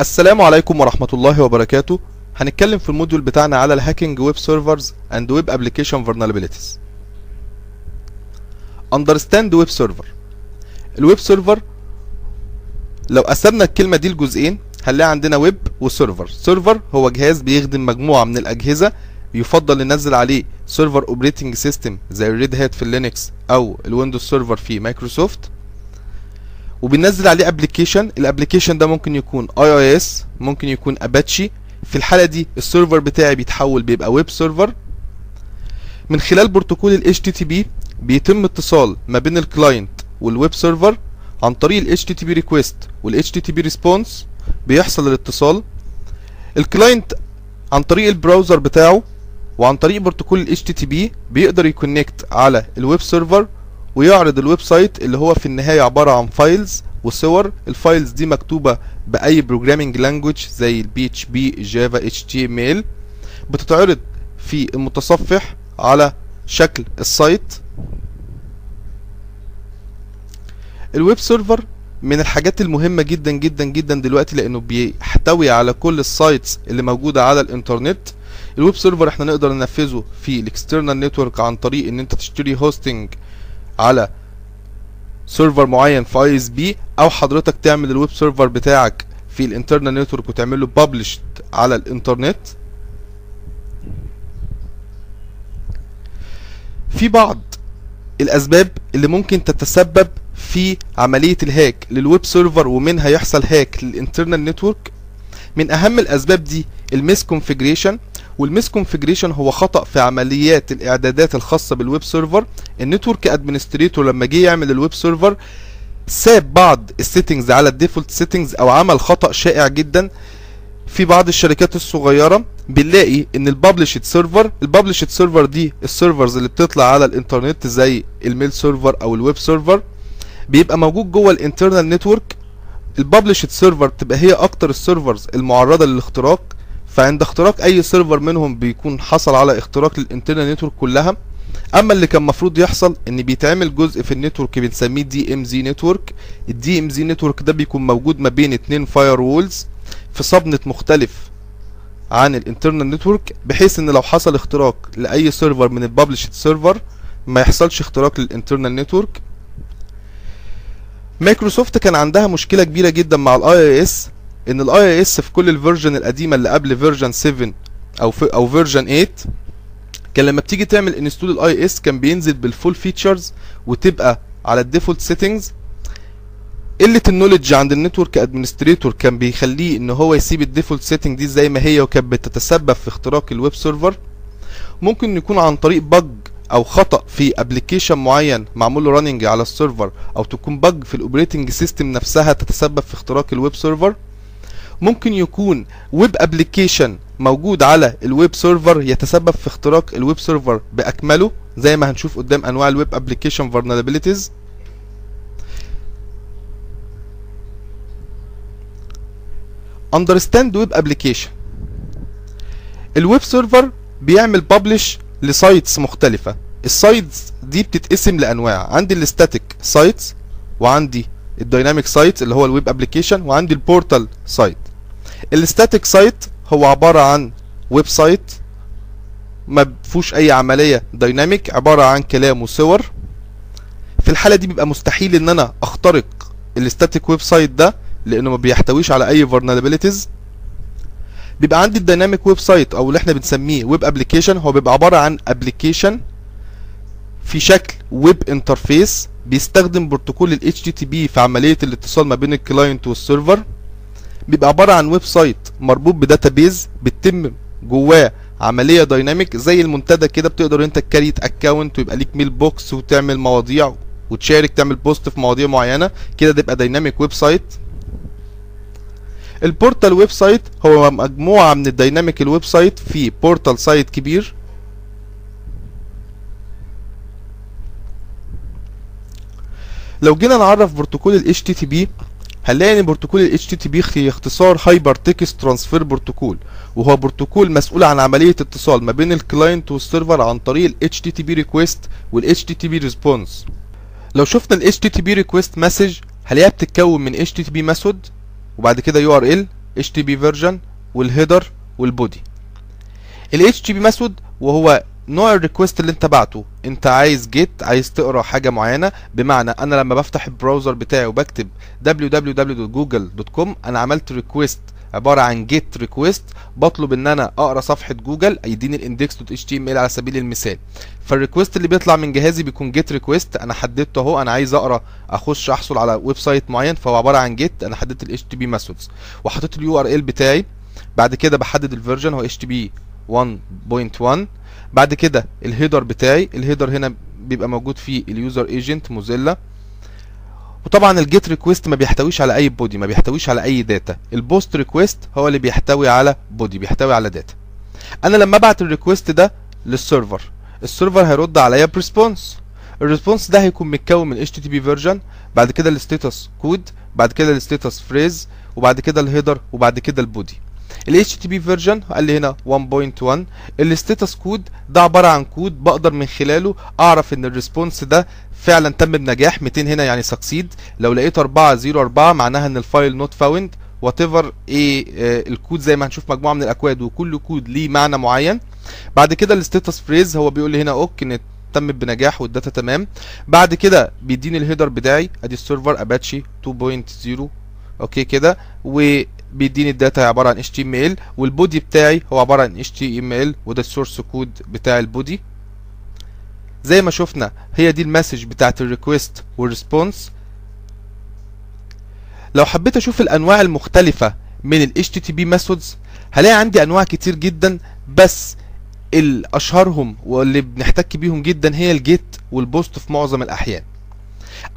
السلام عليكم ورحمة الله وبركاته. هنتكلم في ال module بتاعنا على ال hacking web servers and web application vulnerabilities. Understand web server ال web server لو قسمنا الكلمة دي لجزئين هنلاقي عندنا web و server server هو جهاز بيخدم مجموعة من الأجهزة يفضل ننزل عليه server operating system زي ال Red Hat في ال Linux أو ال Windows Server في مايكروسوفت وبننزل عليه application ال application ده ممكن يكون IIS ممكن يكون اباتشي في الحالة دي ال server بتاعي بيتحول بيبقى web server من خلال بروتوكول ال HTTP بيتم اتصال ما بين ال client وال web server عن طريق ال HTTP request وال HTTP response. بيحصل الاتصال. ال client عن طريق ال browser بتاعه وعن طريق بروتوكول ال HTTP بيقدر ي connect على ال web server ويعرض ال web site اللي هو في النهاية عبارة عن files وصور. ال files دي مكتوبة بأي بروجرامينج لانجوج زي البي اتش بي جافا اتش تي ام ال بتتعرض في المتصفح على شكل ال site. ال web server من الحاجات المهمة جدا جدا جدا دلوقتي لأنه بيحتوي على كل ال sites اللي موجودة على الإنترنت. ال web server إحنا نقدر ننفذه في ال external network عن طريق إن أنت تشتري hosting على server معين في ISP أو حضرتك تعمل ال web server بتاعك في ال internal network وتعمل له publish على الانترنت. في بعض الأسباب اللي ممكن تتسبب في عملية ال hack لل web server ومنها يحصل hack لل internal network. من أهم الأسباب دي ال misconfiguration وال misconfiguration هو خطأ في عمليات الإعدادات الخاصة بال web server ال network administrator لما جه يعمل ال web server ساب بعض ال settings على ال default settings أو عمل خطأ شائع جدا في بعض الشركات الصغيرة. بنلاقي إن ال published server ال published server دي ال servers اللي بتطلع على الإنترنت زي ال mail server أو ال web server بيبقى موجود جوه ال internal network ال published server تبقى هي أكتر ال servers المعرضة للاختراق. فعند اختراق أي server منهم بيكون حصل على اختراق لل internal network كلها أما اللي كان المفروض يحصل إن بيتعمل جزء في ال network بنسميه DMZ network ال DMZ network ده بيكون موجود ما بين اتنين firewalls في subnet مختلف عن ال internal network بحيث إن لو حصل اختراق لأي server من ال published server ما يحصلش اختراق لل internal network مايكروسوفت كان عندها مشكلة كبيرة جدا مع ال IIS إن ال IIS في كل ال version القديمة اللي قبل version 7 أو في أو version 8 كان لما بتيجي تعمل install ال IIS كان بينزل بال full features وتبقى على ال default settings قلة ال knowledge عند ال network administrator كان بيخليه إن هو يسيب ال default setting دي زي ما هي وكانت بتتسبب في اختراق ال web server ممكن يكون عن طريق bug أو خطأ في application معين معمول له running على ال server أو تكون bug في ال operating system نفسها تتسبب في اختراق ال web server ممكن يكون web application موجود على ال web server يتسبب في اختراق ال web server بأكمله زي ما هنشوف قدام أنواع ال web application vulnerabilities. Understand web application ال web server بيعمل publish ل sites مختلفة. ال sites دي بتتقسم لأنواع. عندي ال static sites وعندي ال dynamic site اللي هو ال web application وعندي ال portal site ال static site هو عبارة عن website ما فيهوش أي عملية dynamic عبارة عن كلام وصور. في الحالة دي بيبقى مستحيل إن أنا أخترق ال static website ده لأنه ما بيحتويش على أي vulnerabilities. بيبقى عندي ال dynamic website أو اللي إحنا بنسميه web application هو بيبقى عبارة عن application في شكل web interface بيستخدم بروتوكول ال HTTP في عملية الاتصال ما بين ال client وال server. بيبقى عبارة عن website مربوط ب database بتتم جواه عملية dynamic زي المنتدى كده بتقدر انت ت create account ويبقى ليك mailbox وتعمل مواضيع وتشارك تعمل post في مواضيع معينة. كده تبقى dynamic website ال portal website هو مجموعة من ال dynamic ال website في portal site كبير. لو جينا نعرف بروتوكول ال HTTP هنلاقي ان بروتوكول ال HTTP اختصار hypertext transfer protocol؟ وهو بروتوكول مسؤول عن عملية اتصال ما بين ال client وال server عن طريق ال HTTP request وال HTTP response لو شفنا ال HTTP request message هنلاقيها بتتكون من HTTP method وبعد كده URL HTTP version وال header وال body ال HTTP method وهو نوع ال request اللي انت بعته. انت عايز get عايز تقرأ حاجة معينة بمعنى أنا لما بفتح ال browser بتاعي وبكتب www.google.com أنا عملت request عبارة عن get request بطلب إن أنا أقرأ صفحة جوجل يديني ال index dot HTML على سبيل المثال. فال request اللي بيطلع من جهازي بيكون get request أنا حددته أهو أنا عايز أقرأ أخش أحصل على website معين فهو عبارة عن get أنا حددت ال HTTP methods وحطيت ال URL بتاعي بعد كده بحدد ال version هو HTTP 1.1 بعد كده ال header بتاعي ال header هنا بيبقى موجود فيه ال user agent موزيلا وطبعا ال get request ما بيحتويش على أي body ما بيحتويش على أي data ال post request هو اللي بيحتوي على body بيحتوي على data أنا لما أبعت ال request ده لل server ال server هيرد عليا ب response ال response ده هيكون متكون من HTTP version بعد كده ال status code بعد كده ال status phrase وبعد كده ال header وبعد كده ال body ال HTTP version قال لي هنا 1.1 ال status code ده عبارة عن كود بقدر من خلاله أعرف إن ال response ده فعلا تم بنجاح. 200 هنا يعني succeed لو لقيت 404 معناها إن ال file not found whatever إيه الكود زي ما هنشوف مجموعة من الأكواد وكل كود ليه معنى معين. بعد كده ال status phrase هو بيقول لي هنا OK إن تم بنجاح وال data تمام. بعد كده بيديني ال header بتاعي. أدي ال server اباتشي 2.0 okay كده. وبيديني ال data عبارة عن HTML وال body بتاعي هو عبارة عن HTML وده ال source code بتاع ال body. زي ما شفنا هي دي ال message بتاعت ال request وال response لو حبيت أشوف الأنواع المختلفة من ال HTTP methods هلاقي عندي أنواع كتير جدا بس الأشهرهم واللي بنحتك بيهم جدا هي ال get وال post في معظم الأحيان.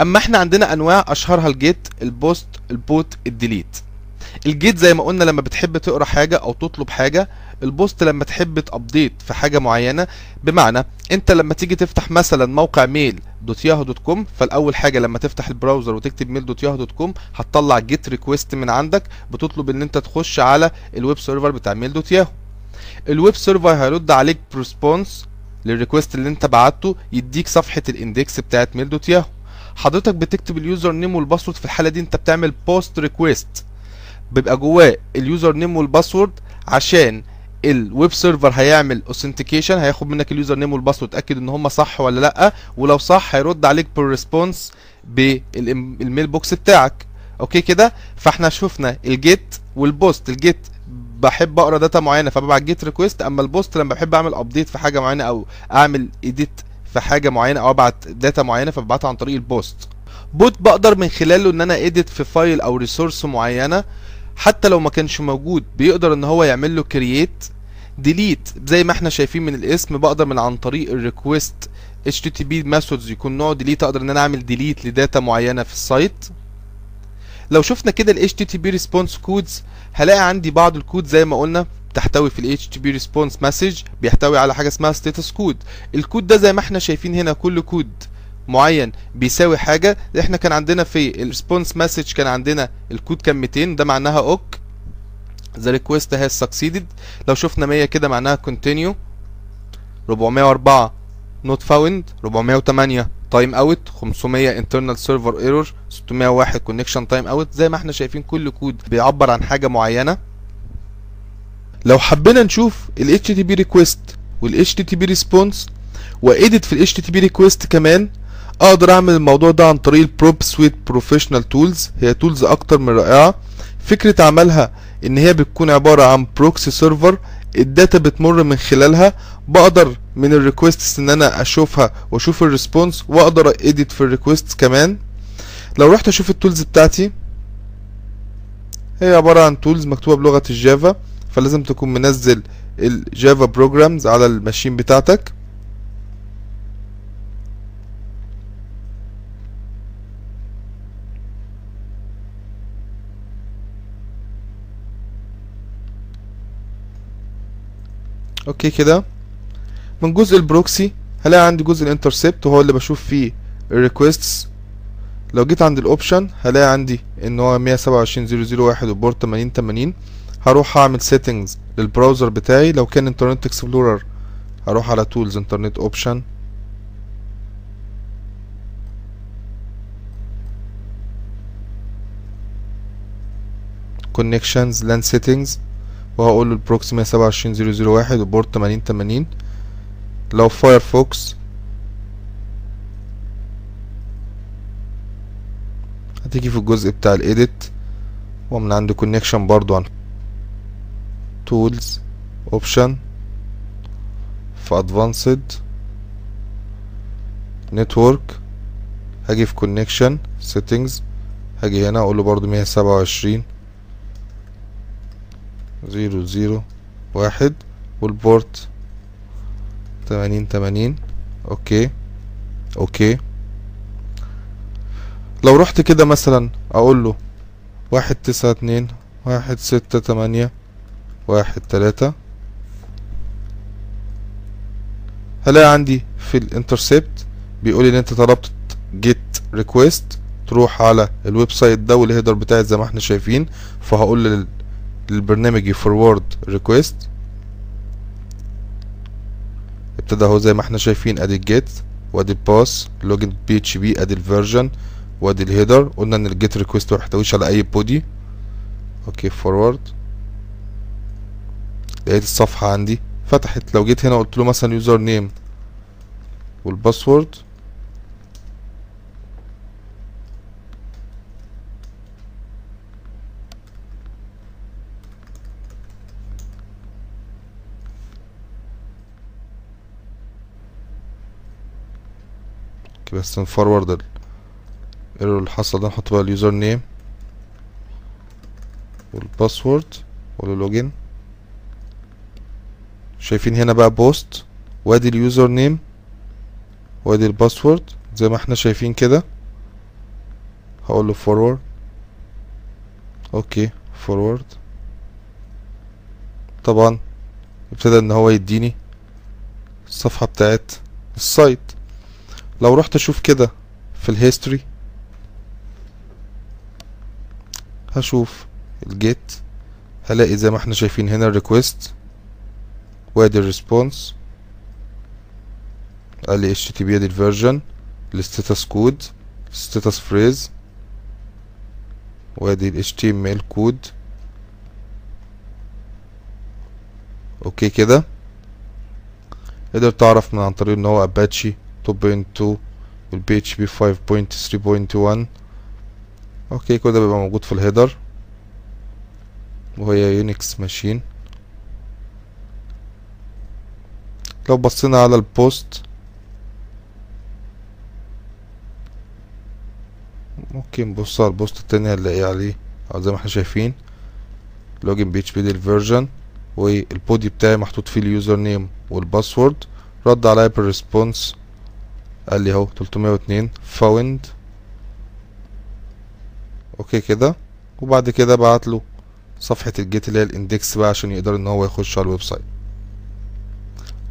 أما إحنا عندنا أنواع أشهرها الجيت ال post البوت الديليت الجيت زي ما قلنا لما بتحب تقرأ حاجة أو تطلب حاجة البوست لما تحب ت update في حاجة معينة بمعنى أنت لما تيجي تفتح مثلا موقع mail dot Yahoo dot com فالأول حاجة لما تفتح ال browser وتكتب mail dot Yahoo dot com هتطلع get request من عندك بتطلب إن أنت تخش على ال web server بتاع mail dot Yahoo. ال web server هيرد عليك ب response لل request اللي أنت بعته يديك صفحة ال index بتاعت mail dot Yahoo. حضرتك بتكتب ال username وال password في الحالة دي أنت بتعمل post request بيبقى جواه ال username وال password عشان ال web server هيعمل authentication هياخد منك ال username وال password اتاكد إن هم صح ولا لأ ولو صح هيرد عليك بال response بال mailbox بتاعك. okay كده؟ فإحنا شفنا ال get وال post ال get بحب أقرأ data معينة فببعت get request أما ال post لما بحب أعمل update في حاجة معينة أو أعمل edit في حاجة معينة أو أبعت data معينة فببعتها عن طريق ال post put بقدر من خلاله إن أنا edit في file أو resource معينة. حتى لو ما كانش موجود بيقدر إن هو يعمل له create delete زي ما إحنا شايفين من الاسم بقدر من عن طريق ال request HTTP methods يكون نوعه delete أقدر إن أنا أعمل delete ل data معينة في ال site. لو شفنا كده ال HTTP response codes هلاقي عندي بعض الكود زي ما قلنا تحتوي في ال HTTP response message بيحتوي على حاجة اسمها status code. الكود ده زي ما إحنا شايفين هنا كل كود معين بيساوي حاجة. إحنا كان عندنا في ال response message كان عندنا الكود كان 200 ده معناها OK. The request has succeeded. لو شفنا 100 كده معناها continue. 404 not found. 408 time out 500 internal server error. 601 connection time out. زي ما إحنا شايفين كل كود بيعبر عن حاجة معينة. لو حبينا نشوف ال HTTP request وال HTTP response و edit في ال HTTP request كمان أقدر أعمل الموضوع ده عن طريق ال Burp Suite Professional tools هي tools أكتر من رائعة. فكرة عملها إن هي بتكون عبارة عن proxy server ال data بتمر من خلالها. بقدر من ال requests إن أنا أشوفها وأشوف ال response وأقدر أ edit في ال request كمان. لو رحت أشوف ال tools بتاعتي هي عبارة عن tools مكتوبة بلغة الجافا فلازم تكون منزل الجافا programs على ال machine بتاعتك. okay كده. من جزء ال proxy هلاقي عندي جزء ال intercept وهو اللي بشوف فيه ال requests لو جيت عند ال option هلاقي عندي إن هو 127.0.0.1 و port 8080 هروح أعمل settings لل browser بتاعي. لو كان Internet Explorer هروح على tools internet option connections LAN settings وهقول له ال proxy 127.0.0.1 و port 8080 لو Firefox هتيجي في الجزء بتاع ال edit ومن عند connection برضو عن tools option في advanced network هاجي في connection settings هاجي هنا أقول له برضو 127 zero zero واحد وال port تمانين تمانين. okay. okay. لو رحت كده مثلا أقول له واحد تسعة اتنين واحد ستة تمانية واحد تلاتة. هلاقي عندي في ال intercept بيقول إن أنت طلبت GET request تروح على ال website ده وال header بتاعي زي ما إحنا شايفين فهقول للبرنامج ي forward request ابتدى اهو زي ما إحنا شايفين ادي ال GET وادي ال path login PHP ادي ال version وادي ال header قلنا إن ال GET request ما بيحتويش على أي body okay forward لقيت الصفحة عندي. فتحت لو جيت هنا قلت له مثلا username وال password okay بس ن forward ال error اللي حصل ده نحط بقى ال username وال password وال login شايفين هنا بقى POST وادي ال username وادي ال password زي ما إحنا شايفين كده. هقول له forward okay forward طبعا ابتدى إن هو يديني الصفحة بتاعت ال site لو رحت أشوف كده في ال history هشوف ال GET هلاقي زي ما إحنا شايفين هنا ال request وادي ال response قال لي HTTP ادي ال version ال status code ال status phrase وادي ال HTML code okay كده؟ قدر تعرف من عن طريق إن هو اباتشي 2.2 وال PHP 5.3.1 okay كده بيبقى موجود في ال header. وهي Unix machine لو بصينا على ال POST ممكن نبص على ال POST التاني هنلاقي عليه زي ما إحنا شايفين. login PHP دي وال body بتاعي محطوط فيه ال username وال password رد عليا بال response قال لي اهو 302 found. okay كده. وبعد كده بعت له صفحة ال GET اللي هي ال index بقى عشان يقدر إن هو يخش على ال website.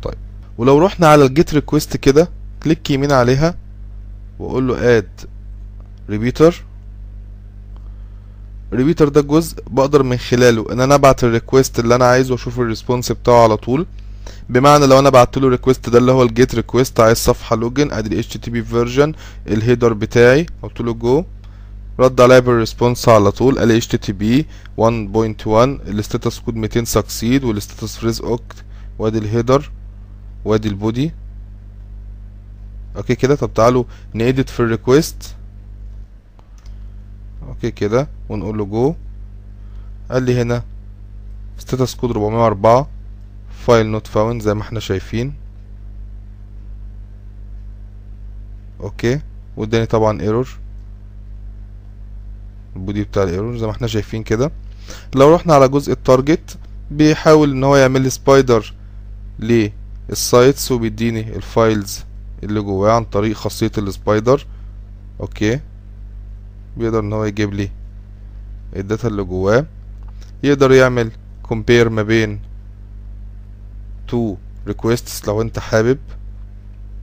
طيب ولو رحنا على ال GET request كده click يمين عليها واقول له add repeater repeater ده جزء بقدر من خلاله إن أنا أبعت ال request اللي أنا عايزه وأشوف ال response بتاعه على طول. بمعنى لو أنا بعت له request ده اللي هو ال GET request عايز صفحه login ادي ال HTTP version ال header بتاعي قلت له جو رد عليا بال response على طول قال لي HTTP 1.1 ال status code 200 succeed وال status phrase okay وادي ال header وادي ال body okay كده؟ طب تعالوا ن edit في ال request okay كده ونقول له جو قال لي هنا status code 404 file not found زي ما إحنا شايفين. okay. واداني طبعا error ال body بتاع ال error زي ما إحنا شايفين كده. لو رحنا على جزء ال target بيحاول إن هو يعمل لي spider لل sites وبيديني ال files اللي جواه عن طريق خاصية ال spider okay. بيقدر إن هو يجيب لي ال data اللي جواه. يقدر يعمل compare ما بين تو requests لو انت حابب.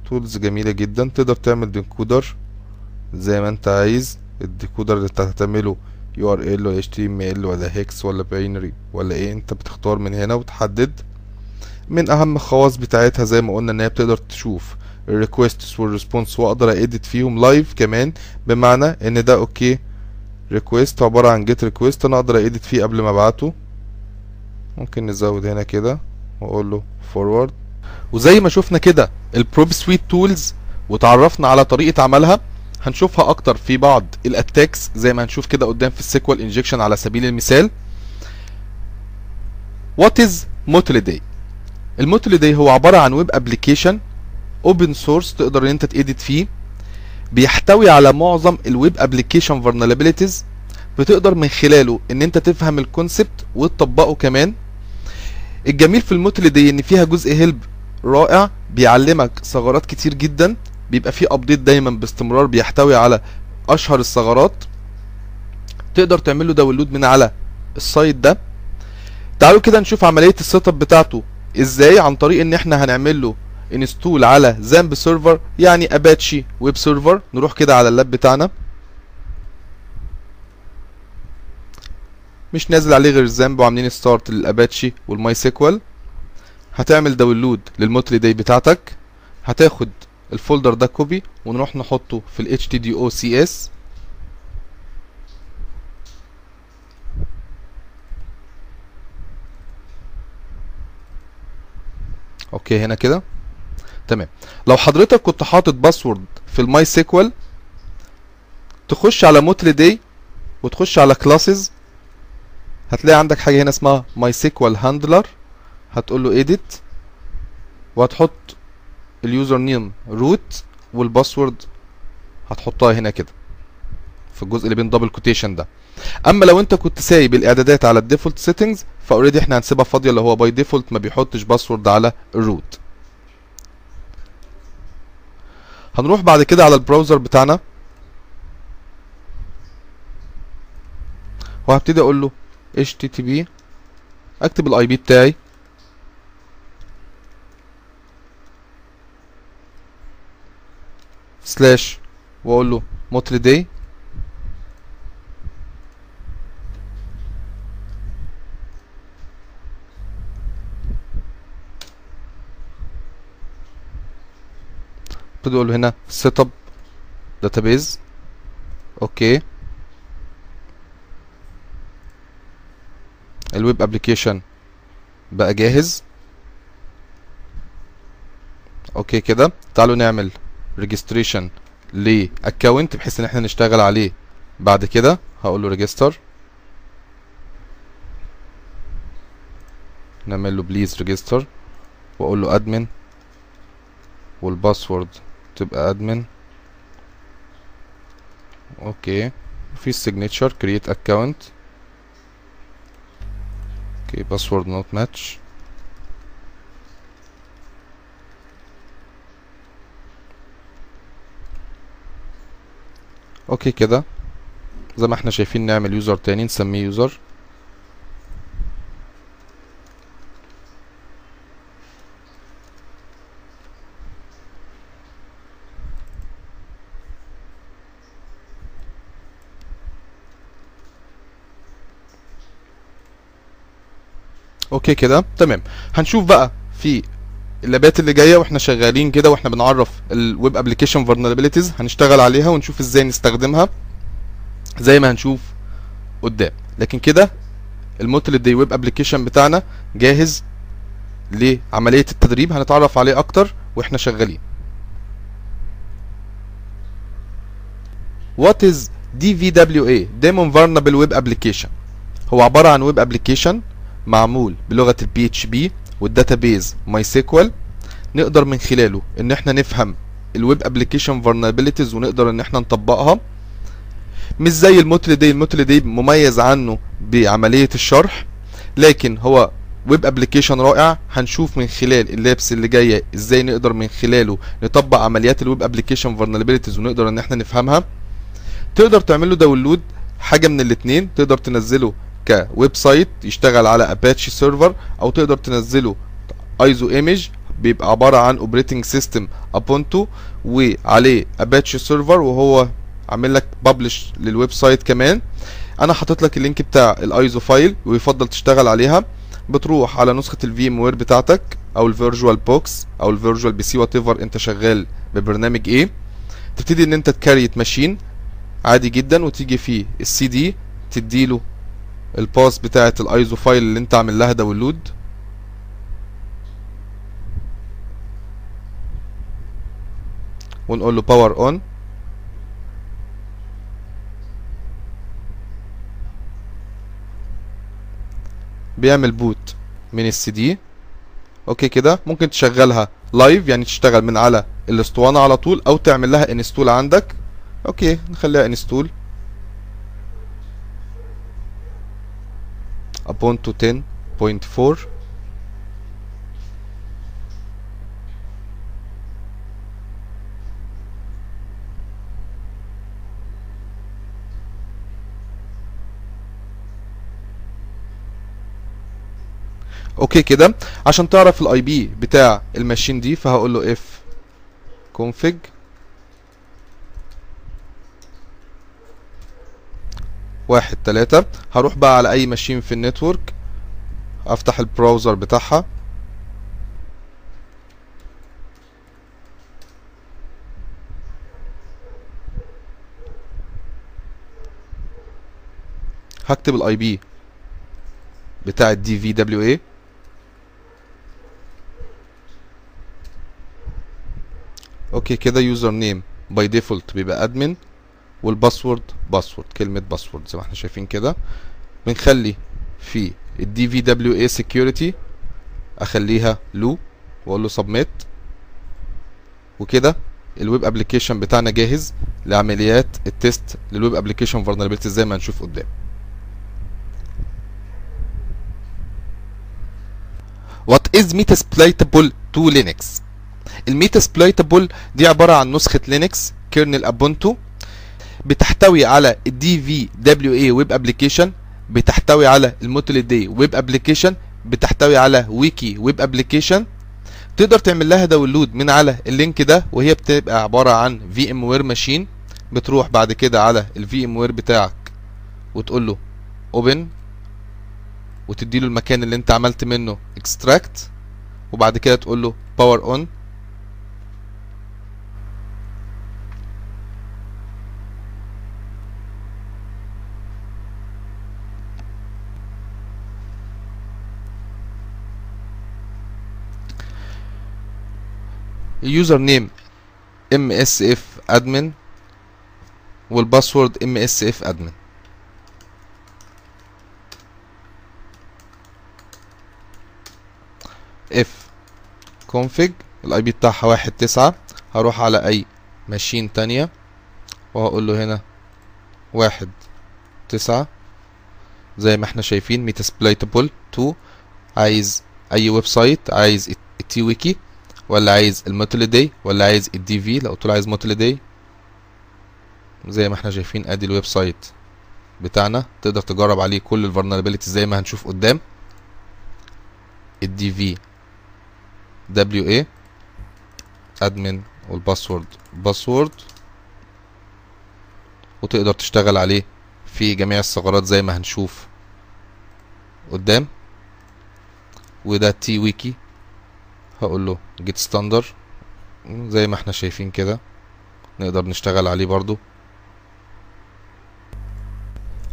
tools جميلة جدا. تقدر تعمل decoder زي ما انت عايز. ال decoder اللي انت هتعمله URL ولا HTML ولا hex ولا binary ولا إيه انت بتختار من هنا وتحدد. من أهم الخواص بتاعتها زي ما قلنا إن هي بتقدر تشوف ال requests وال response وأقدر أ edit فيهم live كمان. بمعنى إن ده okay request عبارة عن GET request أنا أقدر أ edit فيه قبل ما أبعته. ممكن نزود هنا كده. وأقول له forward وزي ما شفنا كده ال Burp Suite tools وتعرفنا على طريقة عملها هنشوفها أكتر في بعض ال attacks زي ما هنشوف كده قدام في ال SQL injection على سبيل المثال. What is Mutilli ال Mutillidae هو عبارة عن web application open source تقدر إن أنت ت edit فيه. بيحتوي على معظم ال web application vulnerabilities بتقدر من خلاله إن أنت تفهم ال concept وتطبقه كمان. الجميل في ال Mutillidae إن فيها جزء help رائع بيعلمك ثغرات كتير جدا بيبقى فيه update دايما باستمرار بيحتوي على أشهر الثغرات. تقدر تعمل له download من على ال site ده. تعالوا كده نشوف عملية ال setup بتاعته. إزاي؟ عن طريق إن إحنا هنعمل له install على XAMPP server يعني Apache web server نروح كده على ال lab بتاعنا. مش نازل عليه غير XAMPP وعاملين start لل Apache وال MySQL هتعمل download لل Mutillidae بتاعتك. هتاخد ال folder ده copy ونروح نحطه في ال HTDOCS okay هنا كده. تمام. لو حضرتك كنت حاطط password في ال MySQL تخش على Mutillidae وتخش على classes هتلاقي عندك حاجة هنا اسمها MySQL handler هتقول له edit. وهتحط ال username root وال password هتحطها هنا كده في الجزء اللي بين double quotation ده. أما لو أنت كنت سايب الإعدادات على ال default settings فا already إحنا هنسيبها فاضية اللي هو by default ما بيحطش password على ال root هنروح بعد كده على ال browser بتاعنا. وهبتدي أقول له http أكتب ال IP بتاعي. slash وأقول له Mutillidae ابتدي أقول له هنا setup database okay. ال web application بقى جاهز. okay كده. تعالوا نعمل registration ل account بحيث إن إحنا نشتغل عليه بعد كده. هقول له register نعمل له please register وأقول له admin وال password تبقى admin okay. في ال signature create account okay password not match okay كده. زي ما إحنا شايفين نعمل user تاني نسميه user okay كده. تمام. هنشوف بقى في ال lab ات اللي جاية وإحنا شغالين كده وإحنا بنعرف ال web application vulnerabilities هنشتغل عليها ونشوف إزاي نستخدمها زي ما هنشوف قدام. لكن كده ال Mutillidae web application بتاعنا جاهز لعملية التدريب. هنتعرف عليه أكتر وإحنا شغالين. What is DVWA Damn Vulnerable Web Application. هو عبارة عن web application معمول بلغة ال PHP وال database MySQL نقدر من خلاله إن إحنا نفهم ال web application vulnerabilities ونقدر إن إحنا نطبقها. مش زي ال Mutillidae ال Mutillidae مميز عنه بعملية الشرح لكن هو web application رائع. هنشوف من خلال ال labs اللي جاية إزاي نقدر من خلاله نطبق عمليات ال web application vulnerabilities ونقدر إن إحنا نفهمها. تقدر تعمل له download حاجة من الاثنين تقدر تنزله ك website يشتغل على Apache server أو تقدر تنزله. ISO image بيبقى عبارة عن operating system Ubuntu وعليه Apache server وهو عامل لك publish لل website كمان. أنا حاطط لك ال link بتاع ال ISO file ويفضل تشتغل عليها. بتروح على نسخة ال VMware بتاعتك أو ال VirtualBox أو ال Virtual PC whatever أنت شغال ببرنامج إيه. تبتدي إن أنت ت create machine عادي جدا وتيجي في السي دي تديله ال path بتاعه ال ISO file اللي انت عامل لها download. ونقول له power on بيعمل boot من السي دي okay كده. ممكن تشغلها live يعني تشتغل من على الاسطوانة على طول أو تعمل لها install عندك. okay نخليها install Ubuntu 10.4 okay كده. عشان تعرف ال IP بتاع ال machine دي فهقول له ifconfig. واحد تلاتة. هروح بقى على أي machine في ال network أفتح ال browser بتاعها. هكتب ال IP بتاع ال DVWA okay كده username by default بيبقى admin وال password password كلمة password زي ما إحنا شايفين كده. بنخلي في ال DVWA security اخليها low واقول له submit وكده ال web application بتاعنا جاهز لعمليات ال test لل web application vulnerability زي ما هنشوف قدام. What is Metasploitable 2 Linux? ال Metasploitable دي عبارة عن نسخة Linux kernel Ubuntu بتحتوي على ال DVWA web application بتحتوي على ال Mutillidae web application بتحتوي على ويكي web application تقدر تعمل لها download من على ال link ده وهي بتبقى عبارة عن VMware machine بتروح بعد كده على ال VMware بتاعك وتقول له open وتديله المكان اللي انت عملت منه extract وبعد كده تقول له power on ال username msfadmin وال password msfadmin. ifconfig ال IP بتاعها واحد تسعة. هروح على أي machine تانية. وهقول له هنا واحد تسعة. زي ما إحنا شايفين Metasploitable two عايز أي website عايز ال TWiki ولا عايز ال Mutillidae ولا عايز ال DV لو قلت له عايز داي زي ما إحنا شايفين ادي ال website بتاعنا تقدر تجرب عليه كل ال vulnerability زي ما هنشوف قدام. ال DVWA admin وال password password وتقدر تشتغل عليه في جميع الثغرات زي ما هنشوف قدام. وده TWiki هقول له get standard زي ما إحنا شايفين كده. نقدر نشتغل عليه برضو.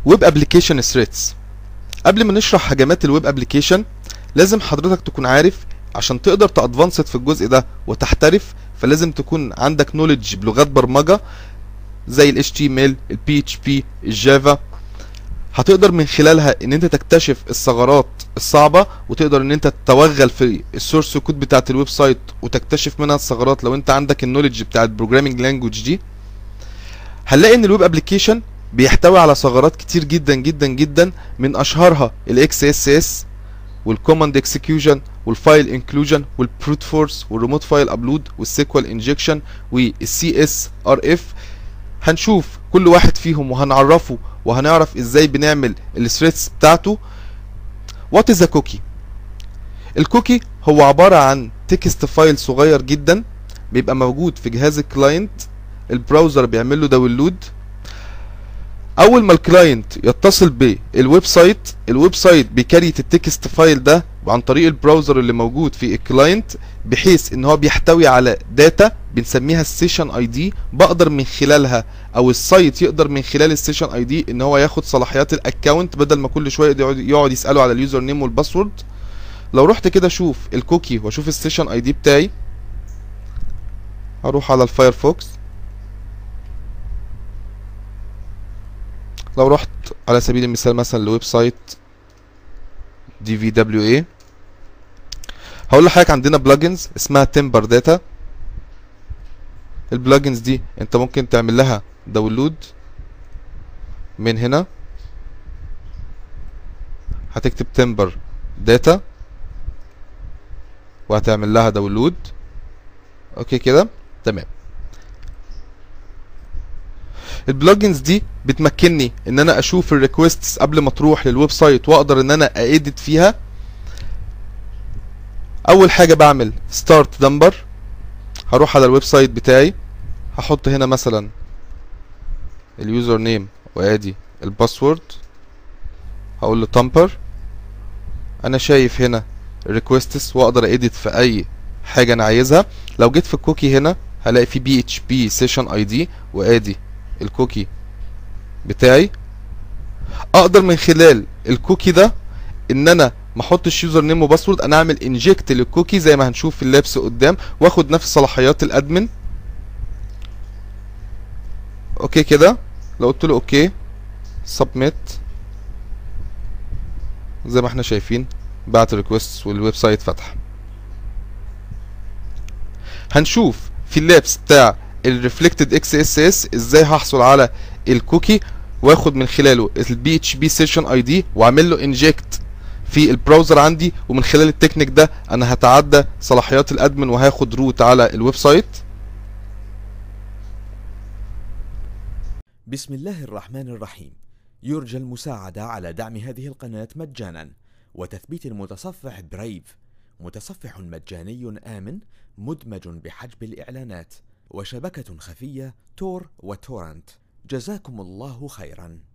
web application threats قبل ما نشرح هجمات ال web application لازم حضرتك تكون عارف عشان تقدر ت advanced في الجزء ده وتحترف فلازم تكون عندك knowledge بلغات برمجة زي ال HTML ال PHP ال Java هتقدر من خلالها إن أنت تكتشف الثغرات الصعبة وتقدر إن أنت تتوغل في ال source code بتاعت ال website وتكتشف منها الثغرات لو أنت عندك ال knowledge بتاعت ال programming language دي. هنلاقي إن ال web application بيحتوي على ثغرات كتير جدا جدا جدا من اشهرها ال XSS وال command execution وال file inclusion وال brute force وال remote file upload وال SQL injection وال CSRF هنشوف كل واحد فيهم وهنعرفه وهنعرف إزاي بنعمل ال threats بتاعته. What is cookie ال cookie هو عبارة عن text file صغير جدا بيبقى موجود في جهاز ال client ال browser بيعمل له download أول ما ال client يتصل بال website ال website بي create ال text file ده عن طريق ال browser اللي موجود في ال client بحيث إن هو بيحتوي على data بنسميها ال session ID بقدر من خلالها أو ال site يقدر من خلال ال session ID إن هو ياخد صلاحيات ال account بدل ما كل شوية يقعد يساله على ال username وال password. لو رحت كده أشوف ال cookie واشوف ال session ID بتاعي. هروح على ال Firefox. لو رحت على سبيل المثال مثلا ل website DVWA هقول لحضرتك عندنا plugins اسمها Tamper Data ال plugins دي انت ممكن تعمل لها download من هنا. هتكتب Tamper Data وهتعمل لها download okay كده؟ تمام. ال plugins دي بتمكنني ان أنا أشوف ال requests قبل ما تروح لل website واقدر ان أنا edit فيها. اول حاجة بعمل start tamper هروح على ال website بتاعي هحط هنا مثلا ال username وأدي ال password هقول له tamper أنا شايف هنا requests وأقدر edit في أي حاجة أنا عايزها. لو جيت في ال cookie هنا هلاقي في PHP session ID وأدي ال cookie بتاعي. أقدر من خلال ال cookie ده إن أنا ما احطش username و password أنا اعمل inject لل cookie زي ما هنشوف في ال labs قدام واخد نفس صلاحيات ال admin. okay كده؟ لو قلت له okay submit زي ما إحنا شايفين بعت request وال website فتح. هنشوف في ال labs بتاع ال reflected XSS إزاي هحصل على الكوكي واخد من خلاله البي اتش بي سيشن اي دي واعمل له انجكت في البراوزر عندي ومن خلال التكنيك ده أنا هتعدى صلاحيات الأدمن وهاخد روت على الويب سايت بسم الله الرحمن الرحيم. يرجى المساعدة على دعم هذه القناة مجانا. وتثبيت المتصفح برايف متصفح مجاني آمن مدمج بحجب الإعلانات. وشبكة خفية تور وتورنت جزاكم الله خيرا.